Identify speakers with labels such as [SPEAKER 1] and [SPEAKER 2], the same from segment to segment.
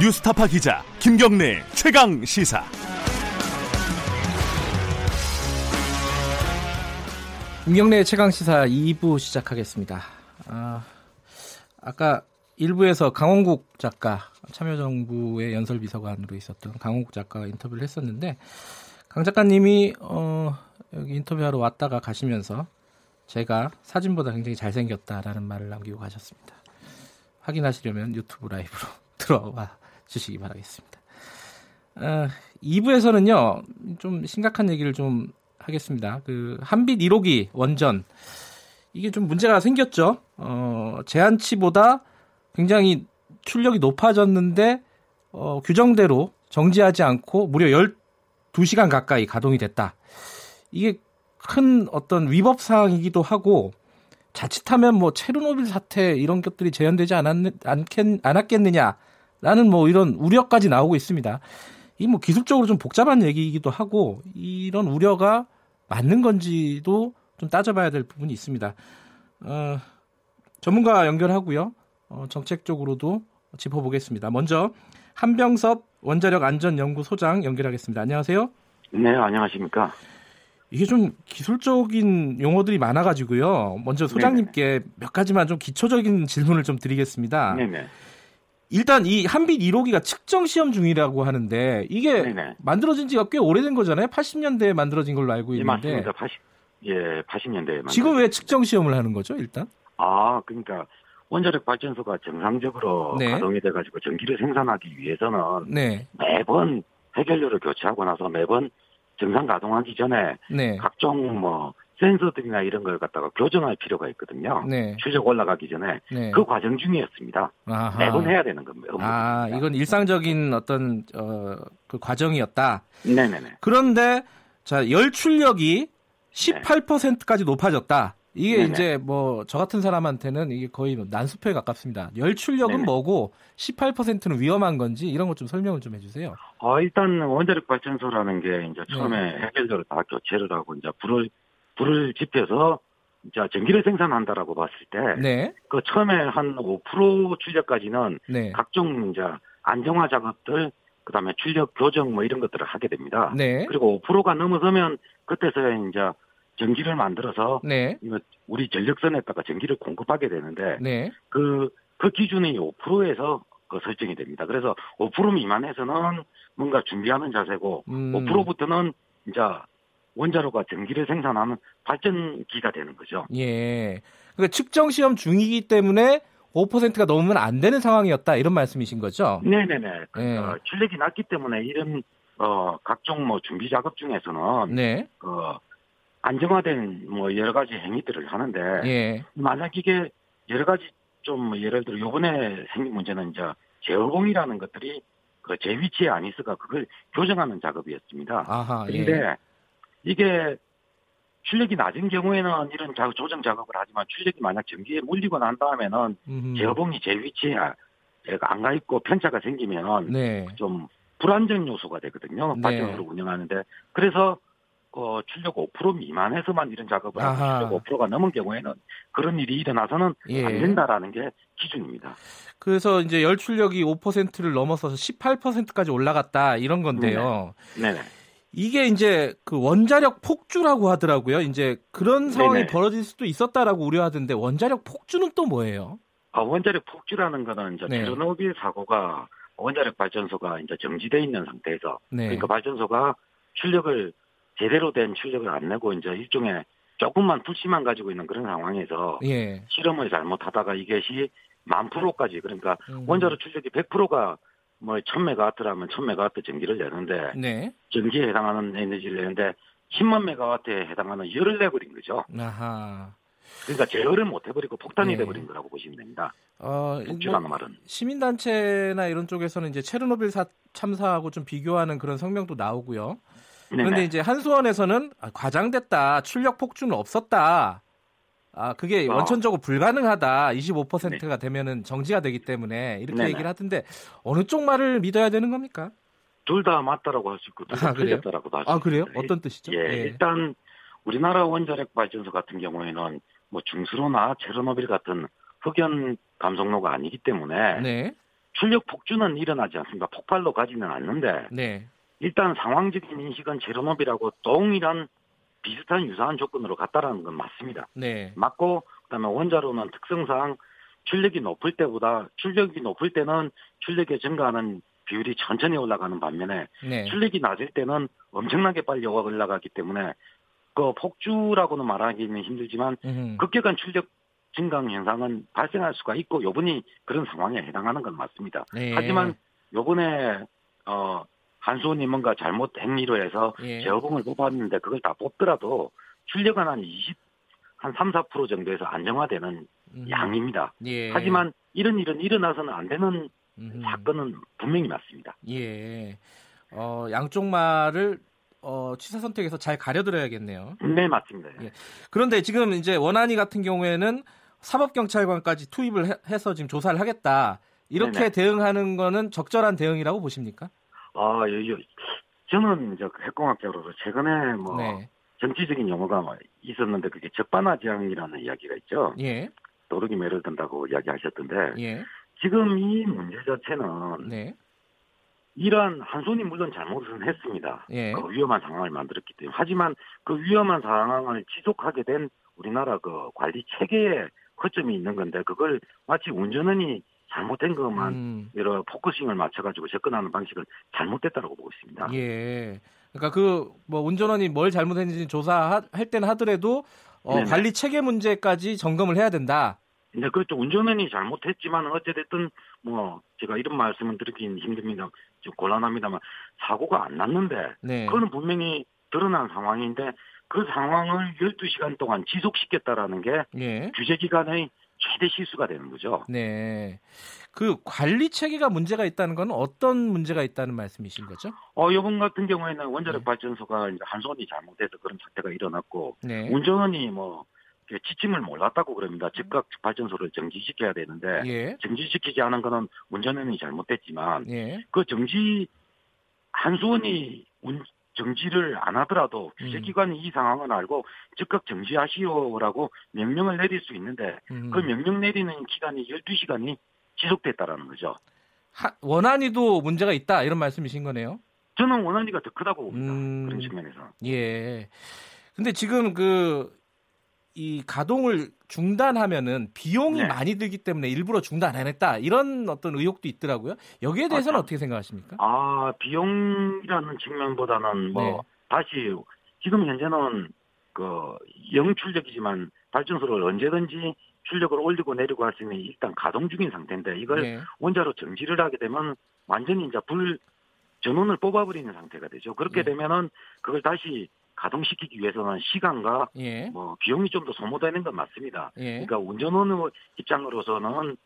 [SPEAKER 1] 뉴스타파 기자 김경래 최강 시사.
[SPEAKER 2] 김경래 최강 시사 2부 시작하겠습니다. 아, 아까 1부에서 강원국 작가 참여정부의 연설비서관으로 있었던 강원국 작가가 인터뷰를 했었는데 강 작가님이 어, 여기 인터뷰하러 왔다가 가시면서 제가 사진보다 굉장히 잘생겼다라는 말을 남기고 가셨습니다. 확인하시려면 유튜브 라이브로 들어와 주시기 바라겠습니다. 어, 2부에서는요, 좀 심각한 얘기를 좀 하겠습니다. 그, 한빛 1호기 원전. 이게 좀 문제가 생겼죠. 어, 제한치보다 굉장히 출력이 높아졌는데, 어, 규정대로 정지하지 않고 무려 12시간 가까이 가동이 됐다. 이게 큰 어떤 위법 사항이기도 하고, 자칫하면 뭐 체르노빌 사태 이런 것들이 재현되지 않았, 않겠, 않았겠느냐 라는 뭐 이런 우려까지 나오고 있습니다. 이 뭐 기술적으로 좀 복잡한 얘기이기도 하고 이런 우려가 맞는 건지도 좀 따져봐야 될 부분이 있습니다. 어, 전문가 연결하고요. 어, 정책적으로도 짚어보겠습니다. 먼저 한병섭 원자력 안전연구소장 연결하겠습니다. 안녕하세요.
[SPEAKER 3] 네, 안녕하십니까.
[SPEAKER 2] 이게 좀 기술적인 용어들이 많아가지고요. 먼저 소장님께 네네. 몇 가지만 좀 기초적인 질문을 좀 드리겠습니다. 네네. 일단 이 한빛 1호기가 측정 시험 중이라고 하는데 이게 네네. 만들어진 지가 꽤 오래된 거잖아요. 80년대에 만들어진 걸로 알고 있는데.
[SPEAKER 3] 예, 맞습니다. 80, 예, 80년대에.
[SPEAKER 2] 지금 왜 측정 시험을 하는 거죠, 일단?
[SPEAKER 3] 아, 그러니까 원자력 발전소가 정상적으로 네. 가동이 돼가지고 전기를 생산하기 위해서는 네. 매번 해결료를 교체하고 나서 매번 정상 가동하기 전에 네. 각종 뭐 센서들이나 이런 걸 갖다가 교정할 필요가 있거든요. 네. 출력 올라가기 전에 네. 그 과정 중이었습니다. 아하. 매번 해야 되는 겁니다.
[SPEAKER 2] 아, 이건 일상적인 어떤 어, 그 과정이었다. 네네네. 그런데 자 열출력이 18%까지 높아졌다. 이게 네네. 이제 뭐 저 같은 사람한테는 이게 거의 뭐 난수표에 가깝습니다. 열출력은 네네. 뭐고 18%는 위험한 건지 이런 것 좀 설명을 좀 해주세요.
[SPEAKER 3] 어, 일단 원자력 발전소라는 게 이제 처음에 네. 해결도를 다 교체를 하고 이제 불을 불을 지펴서 이제 전기를 생산한다라고 봤을 때, 네. 그 처음에 한 5% 출력까지는 네. 각종 이제 안정화 작업들, 그 다음에 출력 교정 뭐 이런 것들을 하게 됩니다. 네. 그리고 5%가 넘어서면 그때서야 이제 전기를 만들어서 네. 우리 전력선에다가 전기를 공급하게 되는데 네. 그, 그 기준이 5%에서 그 설정이 됩니다. 그래서 5% 미만에서는 뭔가 준비하는 자세고 음. 5%부터는 이제 원자로가 전기를 생산하는 발전기가 되는 거죠.
[SPEAKER 2] 예. 그러니까 측정 시험 중이기 때문에 5%가 넘으면 안 되는 상황이었다 이런 말씀이신 거죠?
[SPEAKER 3] 네네네. 그러니까 네. 출력이 낮기 때문에 이런 어 각종 뭐 준비 작업 중에서는 네. 어 안정화된 뭐 여러 가지 행위들을 하는데 예. 만약 이게 여러 가지 좀뭐 예를 들어 요번에 생긴 문제는 이제 제어공이라는 것들이 그 제 위치에 안 있어가 그걸 교정하는 작업이었습니다. 아하, 그런데 예. 이게 출력이 낮은 경우에는 이런 작업, 조정 작업을 하지만 출력이 만약 전기에 몰리고 난 다음에는 제어봉이 제 위치에 안 가 있고 편차가 생기면 네. 좀 불안정 요소가 되거든요. 네. 발전소를 운영하는데 그래서 어, 출력 5% 미만에서만 이런 작업을 하고 출력 5%가 넘은 경우에는 그런 일이 일어나서는 예. 안 된다라는 게 기준입니다.
[SPEAKER 2] 그래서 이제 열 출력이 5%를 넘어서서 18%까지 올라갔다 이런 건데요. 네. 네. 이게 이제 그 원자력 폭주라고 하더라고요. 이제 그런 상황이 네네. 벌어질 수도 있었다라고 우려하던데 원자력 폭주는 또 뭐예요?
[SPEAKER 3] 아, 원자력 폭주라는 거는 이제 네. 체르노빌 사고가 원자력 발전소가 이제 정지돼 있는 상태에서 네. 그러니까 발전소가 출력을 제대로 된 출력을 안 내고 이제 일종의 조금만 불씨만 가지고 있는 그런 상황에서 예. 실험을 잘못하다가 이것이 만 프로까지 그러니까 음. 원자력 출력이 100%가 뭐 1000메가와트라면 1000메가와트 전기를 내는데 네. 전기에 해당하는 에너지를 내는데 10만 메가와트에 해당하는 열을 내버린 거죠. 아하. 그러니까 제어를 못 해버리고 폭탄이 네. 돼버린 거라고 보시면 됩니다. 어, 뭐, 말은.
[SPEAKER 2] 시민단체나 이런 쪽에서는 이제 체르노빌 사, 참사하고 좀 비교하는 그런 성명도 나오고요. 그런데 네네. 이제 한수원에서는 아, 과장됐다, 출력 폭주는 없었다. 아, 그게 어. 원천적으로 불가능하다. 25%가 네. 되면은 정지가 되기 때문에 이렇게 네네. 얘기를 하던데 어느 쪽 말을 믿어야 되는 겁니까?
[SPEAKER 3] 둘 다 맞다라고 할 수 있고 둘다 아, 틀렸다라고도 할수
[SPEAKER 2] 아, 그래요? 어떤 뜻이죠?
[SPEAKER 3] 예, 예, 일단 우리나라 원자력 발전소 같은 경우에는 뭐 중수로나 체르노빌 같은 흑연 감속로가 아니기 때문에 네. 출력 폭주는 일어나지 않습니다. 폭발로 가지는 않는데 네. 일단 상황적인 인식은 제로노비라고 동일한 비슷한 유사한 조건으로 갔다라는 건 맞습니다. 네. 맞고 그다음에 원자로는 특성상 출력이 높을 때보다 출력이 높을 때는 출력이 증가하는 비율이 천천히 올라가는 반면에 네. 출력이 낮을 때는 엄청나게 빨리 올라가기 때문에 그 폭주라고는 말하기는 힘들지만 음흠. 급격한 출력 증강 현상은 발생할 수가 있고 요번이 그런 상황에 해당하는 건 맞습니다. 네. 하지만 요번에 어 한수원이 뭔가 잘못 행위로 해서 예. 제어봉을 뽑았는데 그걸 다 뽑더라도 출력은 한 20, 한 3, 4% 정도에서 안정화되는 음. 양입니다. 예. 하지만 이런 일은 일어나서는 안 되는 음. 사건은 분명히 맞습니다.
[SPEAKER 2] 예. 어, 양쪽 말을 어, 취사 선택에서 잘 가려들어야겠네요.
[SPEAKER 3] 네, 맞습니다. 예.
[SPEAKER 2] 그런데 지금 이제 원안이 같은 경우에는 사법경찰관까지 투입을 해, 서 지금 조사를 하겠다. 이렇게 네네. 대응하는 거는 적절한 대응이라고 보십니까?
[SPEAKER 3] 아, 예, 예. 저는 이제 핵공학자로서 최근에 뭐 네. 정치적인 용어가 뭐 있었는데 그게 적반하장이라는 이야기가 있죠. 예. 도르기 매를 든다고 이야기하셨던데 예. 지금 이 문제 자체는 네. 이러한 한손이 물론 잘못은 했습니다. 예. 그 위험한 상황을 만들었기 때문에 하지만 그 위험한 상황을 지속하게 된 우리나라 그 관리 체계에 허점이 있는 건데 그걸 마치 운전원이 잘못된 것만 음. 여러 focusing을 맞춰가지고 접근하는 방식을 잘못됐다고 보고 있습니다.
[SPEAKER 2] 예. 그러니까 그 뭐 운전원이 뭘 잘못했는지 조사할 때는 하더라도 어, 관리 체계 문제까지 점검을 해야 된다.
[SPEAKER 3] 네, 그렇죠. 운전원이 잘못했지만 어찌됐든 뭐 제가 이런 말씀을 드리긴 힘듭니다. 좀 곤란합니다만 사고가 안 났는데 네. 그거는 분명히 드러난 상황인데 그 상황을 12시간 동안 지속시켰다라는 게 예. 규제 기관의 최대 실수가 되는 거죠.
[SPEAKER 2] 네. 그 관리 체계가 문제가 있다는 건 어떤 문제가 있다는 말씀이신 거죠?
[SPEAKER 3] 어, 이번 같은 경우에는 원자력 네. 발전소가 이제 한 손이 잘못해서 그런 사태가 일어났고 네. 운전원이 뭐 지침을 몰랐다고 그럽니다. 즉각 발전소를 정지시켜야 되는데 예. 정지시키지 않은 거는 운전원이 잘못됐지만 예. 그 정지 한수원이 운, 정지를 안 하더라도 규제기관이 음. 이 상황을 알고 즉각 정지하시오라고 명령을 내릴 수 있는데 음. 그 명령 내리는 기간이 12시간이 지속됐다라는 거죠.
[SPEAKER 2] 하, 원안이도 문제가 있다 이런 말씀이신 거네요.
[SPEAKER 3] 저는 원안이가 더 크다고 봅니다. 음. 그런 측면에서.
[SPEAKER 2] 예. 근데 지금 그 이 가동을 중단하면은 비용이 네. 많이 들기 때문에 일부러 중단 안 했다 이런 어떤 의혹도 있더라고요. 여기에 대해서는 아, 어떻게 생각하십니까?
[SPEAKER 3] 아 비용이라는 측면보다는 뭐 네. 다시 지금 현재는 그 영출력이지만 발전소를 언제든지 출력을 올리고 내리고 할 수 있는 일단 가동 중인 상태인데 이걸 네. 원자로 정지를 하게 되면 완전히 이제 불 전원을 뽑아버리는 상태가 되죠. 그렇게 네. 되면은 그걸 다시 가동시키기 위해서는 시간과 예. 뭐 비용이 좀 더 소모되는 건 맞습니다. 예. 그러니까 운전원 입장으로서는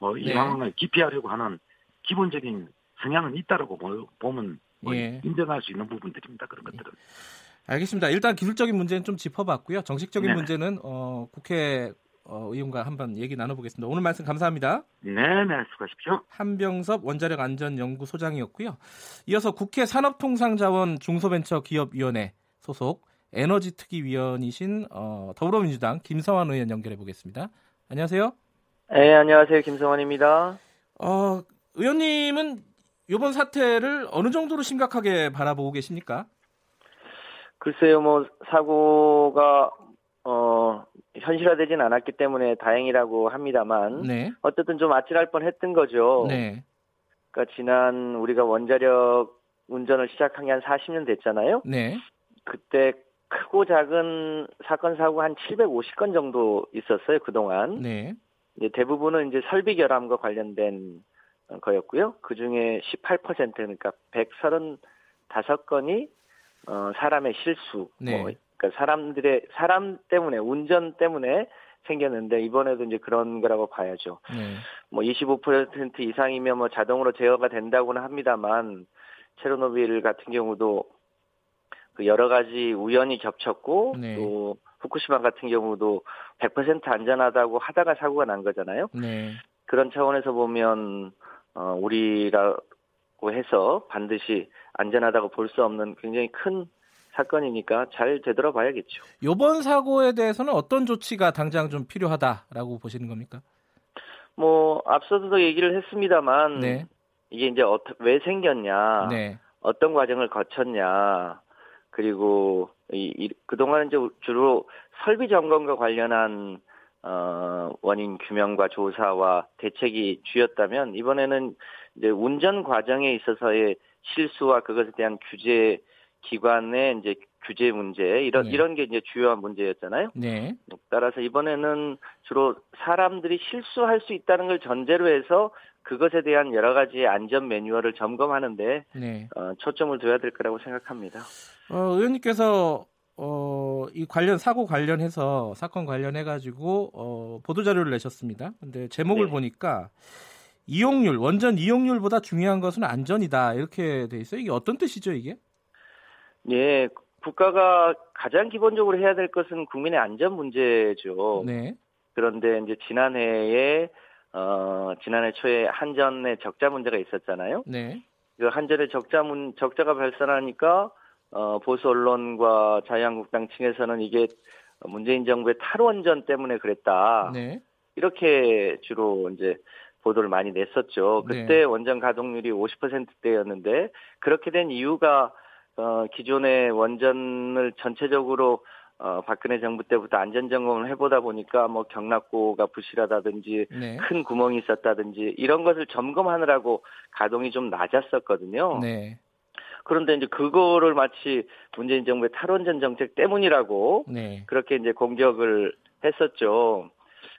[SPEAKER 3] 뭐이 네. 상황을 기피하려고 하는 기본적인 성향은 있다라고 보면 뭐 예. 인정할 수 있는 부분들입니다. 그런 것들은.
[SPEAKER 2] 알겠습니다. 일단 기술적인 문제는 좀 짚어봤고요. 정식적인 네 문제는 어, 국회 어, 의원과 한번 얘기 나눠보겠습니다. 오늘 말씀 감사합니다.
[SPEAKER 3] 네, 네, 수고하십시오.
[SPEAKER 2] 한병섭 원자력 안전연구소장이었고요. 이어서 국회 산업통상자원 중소벤처기업위원회 소속 에너지 특위위원이신 어, 더불어민주당 김성환 의원 연결해 보겠습니다. 안녕하세요.
[SPEAKER 4] 네, 안녕하세요. 김성환입니다.
[SPEAKER 2] 어, 의원님은 이번 사태를 어느 정도로 심각하게 바라보고 계십니까?
[SPEAKER 4] 글쎄요, 뭐 사고가 어, 현실화되진 않았기 때문에 다행이라고 합니다만 네. 어쨌든 좀 아찔할 뻔했던 거죠. 네. 그러니까 지난 우리가 원자력 운전을 시작한 게 한 40년 됐잖아요. 네. 그때 크고 작은 사건 사고 한 750건 정도 있었어요 그동안. 네. 이제 대부분은 이제 설비 결함과 관련된 거였고요. 그 중에 18% 그러니까 135건이 어, 사람의 실수, 네. 뭐, 그러니까 사람들의 사람 때문에 운전 때문에 생겼는데 이번에도 이제 그런 거라고 봐야죠. 네. 뭐25% 이상이면 뭐 자동으로 제어가 된다고는 합니다만 체르노빌 같은 경우도 그 여러 가지 우연히 겹쳤고 네. 또 후쿠시마 같은 경우도 100% 안전하다고 하다가 사고가 난 거잖아요. 네. 그런 차원에서 보면 어 우리라고 해서 반드시 안전하다고 볼 수 없는 굉장히 큰 사건이니까 잘 되돌아봐야겠죠.
[SPEAKER 2] 이번 사고에 대해서는 어떤 조치가 당장 좀 필요하다라고 보시는 겁니까?
[SPEAKER 4] 뭐 앞서도 얘기를 했습니다만 네. 이게 이제 왜 생겼냐, 네. 어떤 과정을 거쳤냐, 그리고 이, 이 그동안 이제 주로 설비 점검과 관련한 어, 원인 규명과 조사와 대책이 주였다면 이번에는 이제 운전 과정에 있어서의 실수와 그것에 대한 규제 기관의 이제 규제 문제 이런 네. 이런 게 이제 주요한 문제였잖아요. 네. 따라서 이번에는 주로 사람들이 실수할 수 있다는 걸 전제로 해서 그것에 대한 여러 가지 안전 매뉴얼을 점검하는데 네. 어, 초점을 둬야 될 거라고 생각합니다.
[SPEAKER 2] 어, 의원님께서 어, 이 관련 사고 관련해서 사건 관련해 가지고 어, 보도 자료를 내셨습니다. 근데 제목을 네. 보니까 이용률 원전 이용률보다 중요한 것은 안전이다 이렇게 돼 있어요. 이게 어떤 뜻이죠, 이게?
[SPEAKER 4] 예, 국가가 가장 기본적으로 해야 될 것은 국민의 안전 문제죠. 네. 그런데 이제 지난해에 어 지난해 초에 한전의 적자 문제가 있었잖아요. 네. 그 한전의 적자 문 적자가 발생하니까 어 보수 언론과 자유한국당 층에서는 이게 문재인 정부의 탈원전 때문에 그랬다. 네. 이렇게 주로 이제 보도를 많이 냈었죠. 그때 네. 원전 가동률이 50%대였는데 그렇게 된 이유가 어, 기존의 원전을 전체적으로 어, 박근혜 정부 때부터 안전 점검을 해보다 보니까 뭐 경락고가 부실하다든지 네. 큰 구멍이 있었다든지 이런 것을 점검하느라고 가동이 좀 낮았었거든요. 네. 그런데 이제 그거를 마치 문재인 정부의 탈원전 정책 때문이라고 네. 그렇게 이제 공격을 했었죠.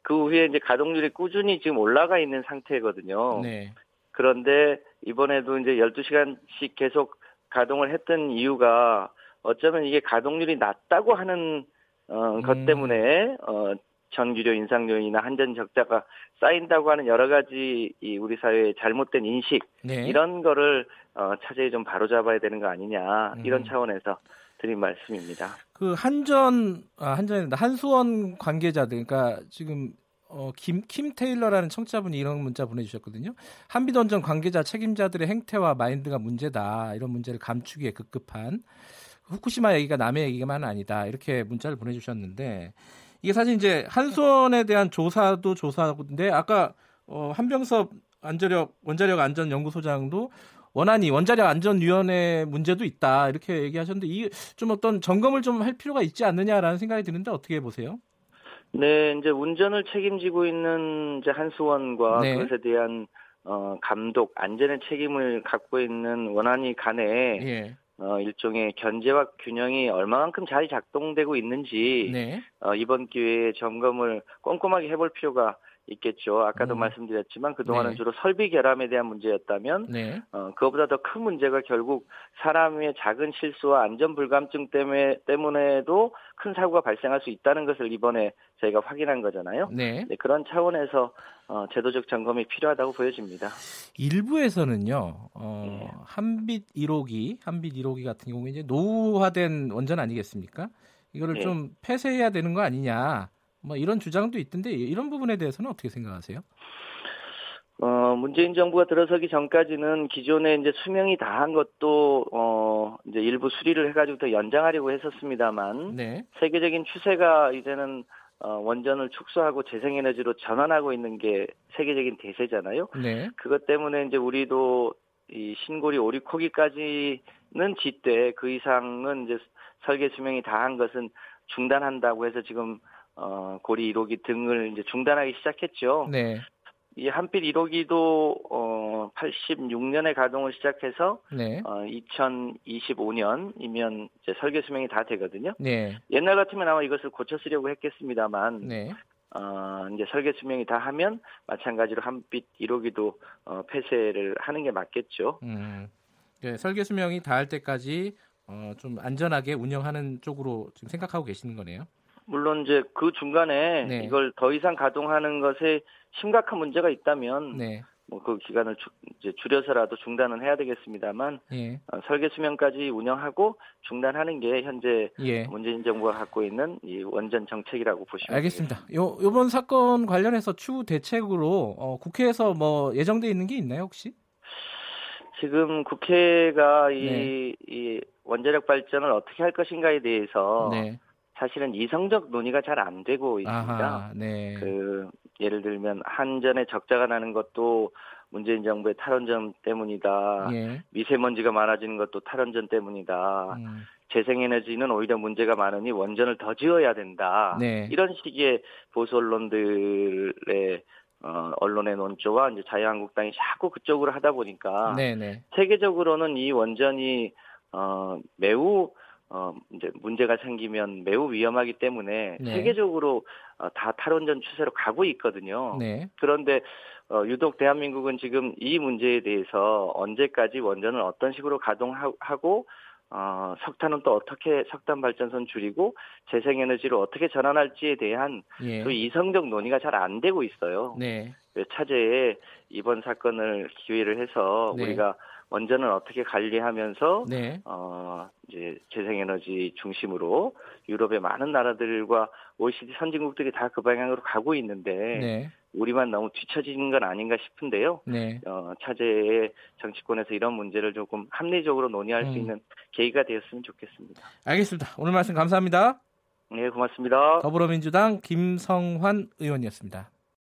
[SPEAKER 4] 그 후에 이제 가동률이 꾸준히 지금 올라가 있는 상태거든요. 네. 그런데 이번에도 이제 12시간씩 계속 가동을 했던 이유가 어쩌면 이게 가동률이 낮다고 하는 어, 음. 것 때문에 어, 전기료 인상 요인이나 한전 적자가 쌓인다고 하는 여러 가지 이 우리 사회의 잘못된 인식 네. 이런 거를 어, 차제히 좀 바로잡아야 되는 거 아니냐 이런 음. 차원에서 드린 말씀입니다.
[SPEAKER 2] 그 한전 아 한전입니다. 한수원 관계자들 그러니까 지금 어, 김, 킴 테일러라는 청취자분이 이런 문자 보내주셨거든요. 한빛원전 관계자 책임자들의 행태와 마인드가 문제다. 이런 문제를 감추기에 급급한 후쿠시마 얘기가 남의 얘기만 아니다. 이렇게 문자를 보내주셨는데 이게 사실 이제 한수원에 대한 조사도 조사인데 아까 어, 한병섭 안전력 원자력 안전 연구소장도 원안이 원자력 안전위원회 문제도 있다 이렇게 얘기하셨는데 이 좀 어떤 점검을 좀 할 필요가 있지 않느냐라는 생각이 드는데 어떻게 보세요?
[SPEAKER 4] 네, 이제 운전을 책임지고 있는 이제 한수원과 네. 그것에 대한 어, 감독, 안전의 책임을 갖고 있는 원안이 간에 예. 어, 일종의 견제와 균형이 얼마만큼 잘 작동되고 있는지 네. 어, 이번 기회에 점검을 꼼꼼하게 해볼 필요가 있겠죠. 아까도 음. 말씀드렸지만 그동안은 네. 주로 설비 결함에 대한 문제였다면 네. 어, 그것보다 더 큰 문제가 결국 사람의 작은 실수와 안전 불감증 때문에 때문에도 큰 사고가 발생할 수 있다는 것을 이번에 저희가 확인한 거잖아요. 네. 네 그런 차원에서 어, 제도적 점검이 필요하다고 보여집니다.
[SPEAKER 2] 일부에서는요. 어, 네. 한빛 1호기, 한빛 1호기 같은 경우에 이제 노후화된 원전 아니겠습니까? 이거를 네. 좀 폐쇄해야 되는 거 아니냐. 뭐 이런 주장도 있던데 이런 부분에 대해서는 어떻게 생각하세요?
[SPEAKER 4] 어, 문재인 정부가 들어서기 전까지는 기존에 이제 수명이 다한 것도, 어, 이제 일부 수리를 해가지고 더 연장하려고 했었습니다만, 네. 세계적인 추세가 이제는, 어, 원전을 축소하고 재생에너지로 전환하고 있는 게 세계적인 대세잖아요. 네. 그것 때문에 이제 우리도 이 신고리 오리코기까지는 짓되 그 이상은 이제 설계 수명이 다한 것은 중단한다고 해서 지금 어, 고리 1호기 등을 이제 중단하기 시작했죠. 네. 이 한필 1호기도 어, 86년에 가동을 시작해서 네. 어, 2025년이면 이제 설계 수명이 다 되거든요. 네. 옛날 같으면 아마 이것을 고쳐 쓰려고 했겠습니다만 네. 어, 이제 설계 수명이 다 하면 마찬가지로 한빛 1호기도 어, 폐쇄를 하는 게 맞겠죠. 음.
[SPEAKER 2] 네, 설계 수명이 다 할 때까지 어, 좀 안전하게 운영하는 쪽으로 지금 생각하고 계시는 거네요.
[SPEAKER 4] 물론 이제 그 중간에 네. 이걸 더 이상 가동하는 것에 심각한 문제가 있다면 네. 뭐그 기간을 주, 이제 줄여서라도 중단은 해야 되겠습니다만 예. 어, 설계 수명까지 운영하고 중단하는 게 현재 예. 문재인 정부가 갖고 있는 이 원전 정책이라고 보시면
[SPEAKER 2] 알겠습니다. 요 요번 사건 관련해서 추후 대책으로 어, 국회에서 뭐 예정돼 있는 게 있나요 혹시?
[SPEAKER 4] 지금 국회가 이, 네. 이 원자력 발전을 어떻게 할 것인가에 대해서 네. 사실은 이성적 논의가 잘 안 되고 있습니다. 아하, 네. 그 예를 들면 한전에 적자가 나는 것도 문재인 정부의 탈원전 때문이다. 예. 미세먼지가 많아지는 것도 탈원전 때문이다. 음. 재생에너지는 오히려 문제가 많으니 원전을 더 지어야 된다. 네. 이런 식의 보수 언론들의 어, 언론의 논조와 이제 자유한국당이 자꾸 그쪽으로 하다 보니까 네네. 네. 세계적으로는 이 원전이 어, 매우 어, 이제 문제가 생기면 매우 위험하기 때문에 네. 세계적으로 어, 다 탈원전 추세로 가고 있거든요. 네. 그런데 어, 유독 대한민국은 지금 이 문제에 대해서 언제까지 원전을 어떤 식으로 가동하고 어, 석탄은 또 어떻게 석탄 발전선 줄이고 재생에너지로 어떻게 전환할지에 대한 예. 그 이성적 논의가 잘 안 되고 있어요. 네. 차제에 이번 사건을 기회를 해서 네. 우리가 원전을 어떻게 관리하면서 네. 어 이제 재생에너지 중심으로 유럽의 많은 나라들과 OECD 선진국들이 다 그 방향으로 가고 있는데 네. 우리만 너무 뒤처지는 건 아닌가 싶은데요. 네. 어, 차제의 정치권에서 이런 문제를 조금 합리적으로 논의할 음. 수 있는 계기가 되었으면 좋겠습니다.
[SPEAKER 2] 알겠습니다. 오늘 말씀 감사합니다.
[SPEAKER 4] 네, 고맙습니다.
[SPEAKER 2] 더불어민주당 김성환 의원이었습니다.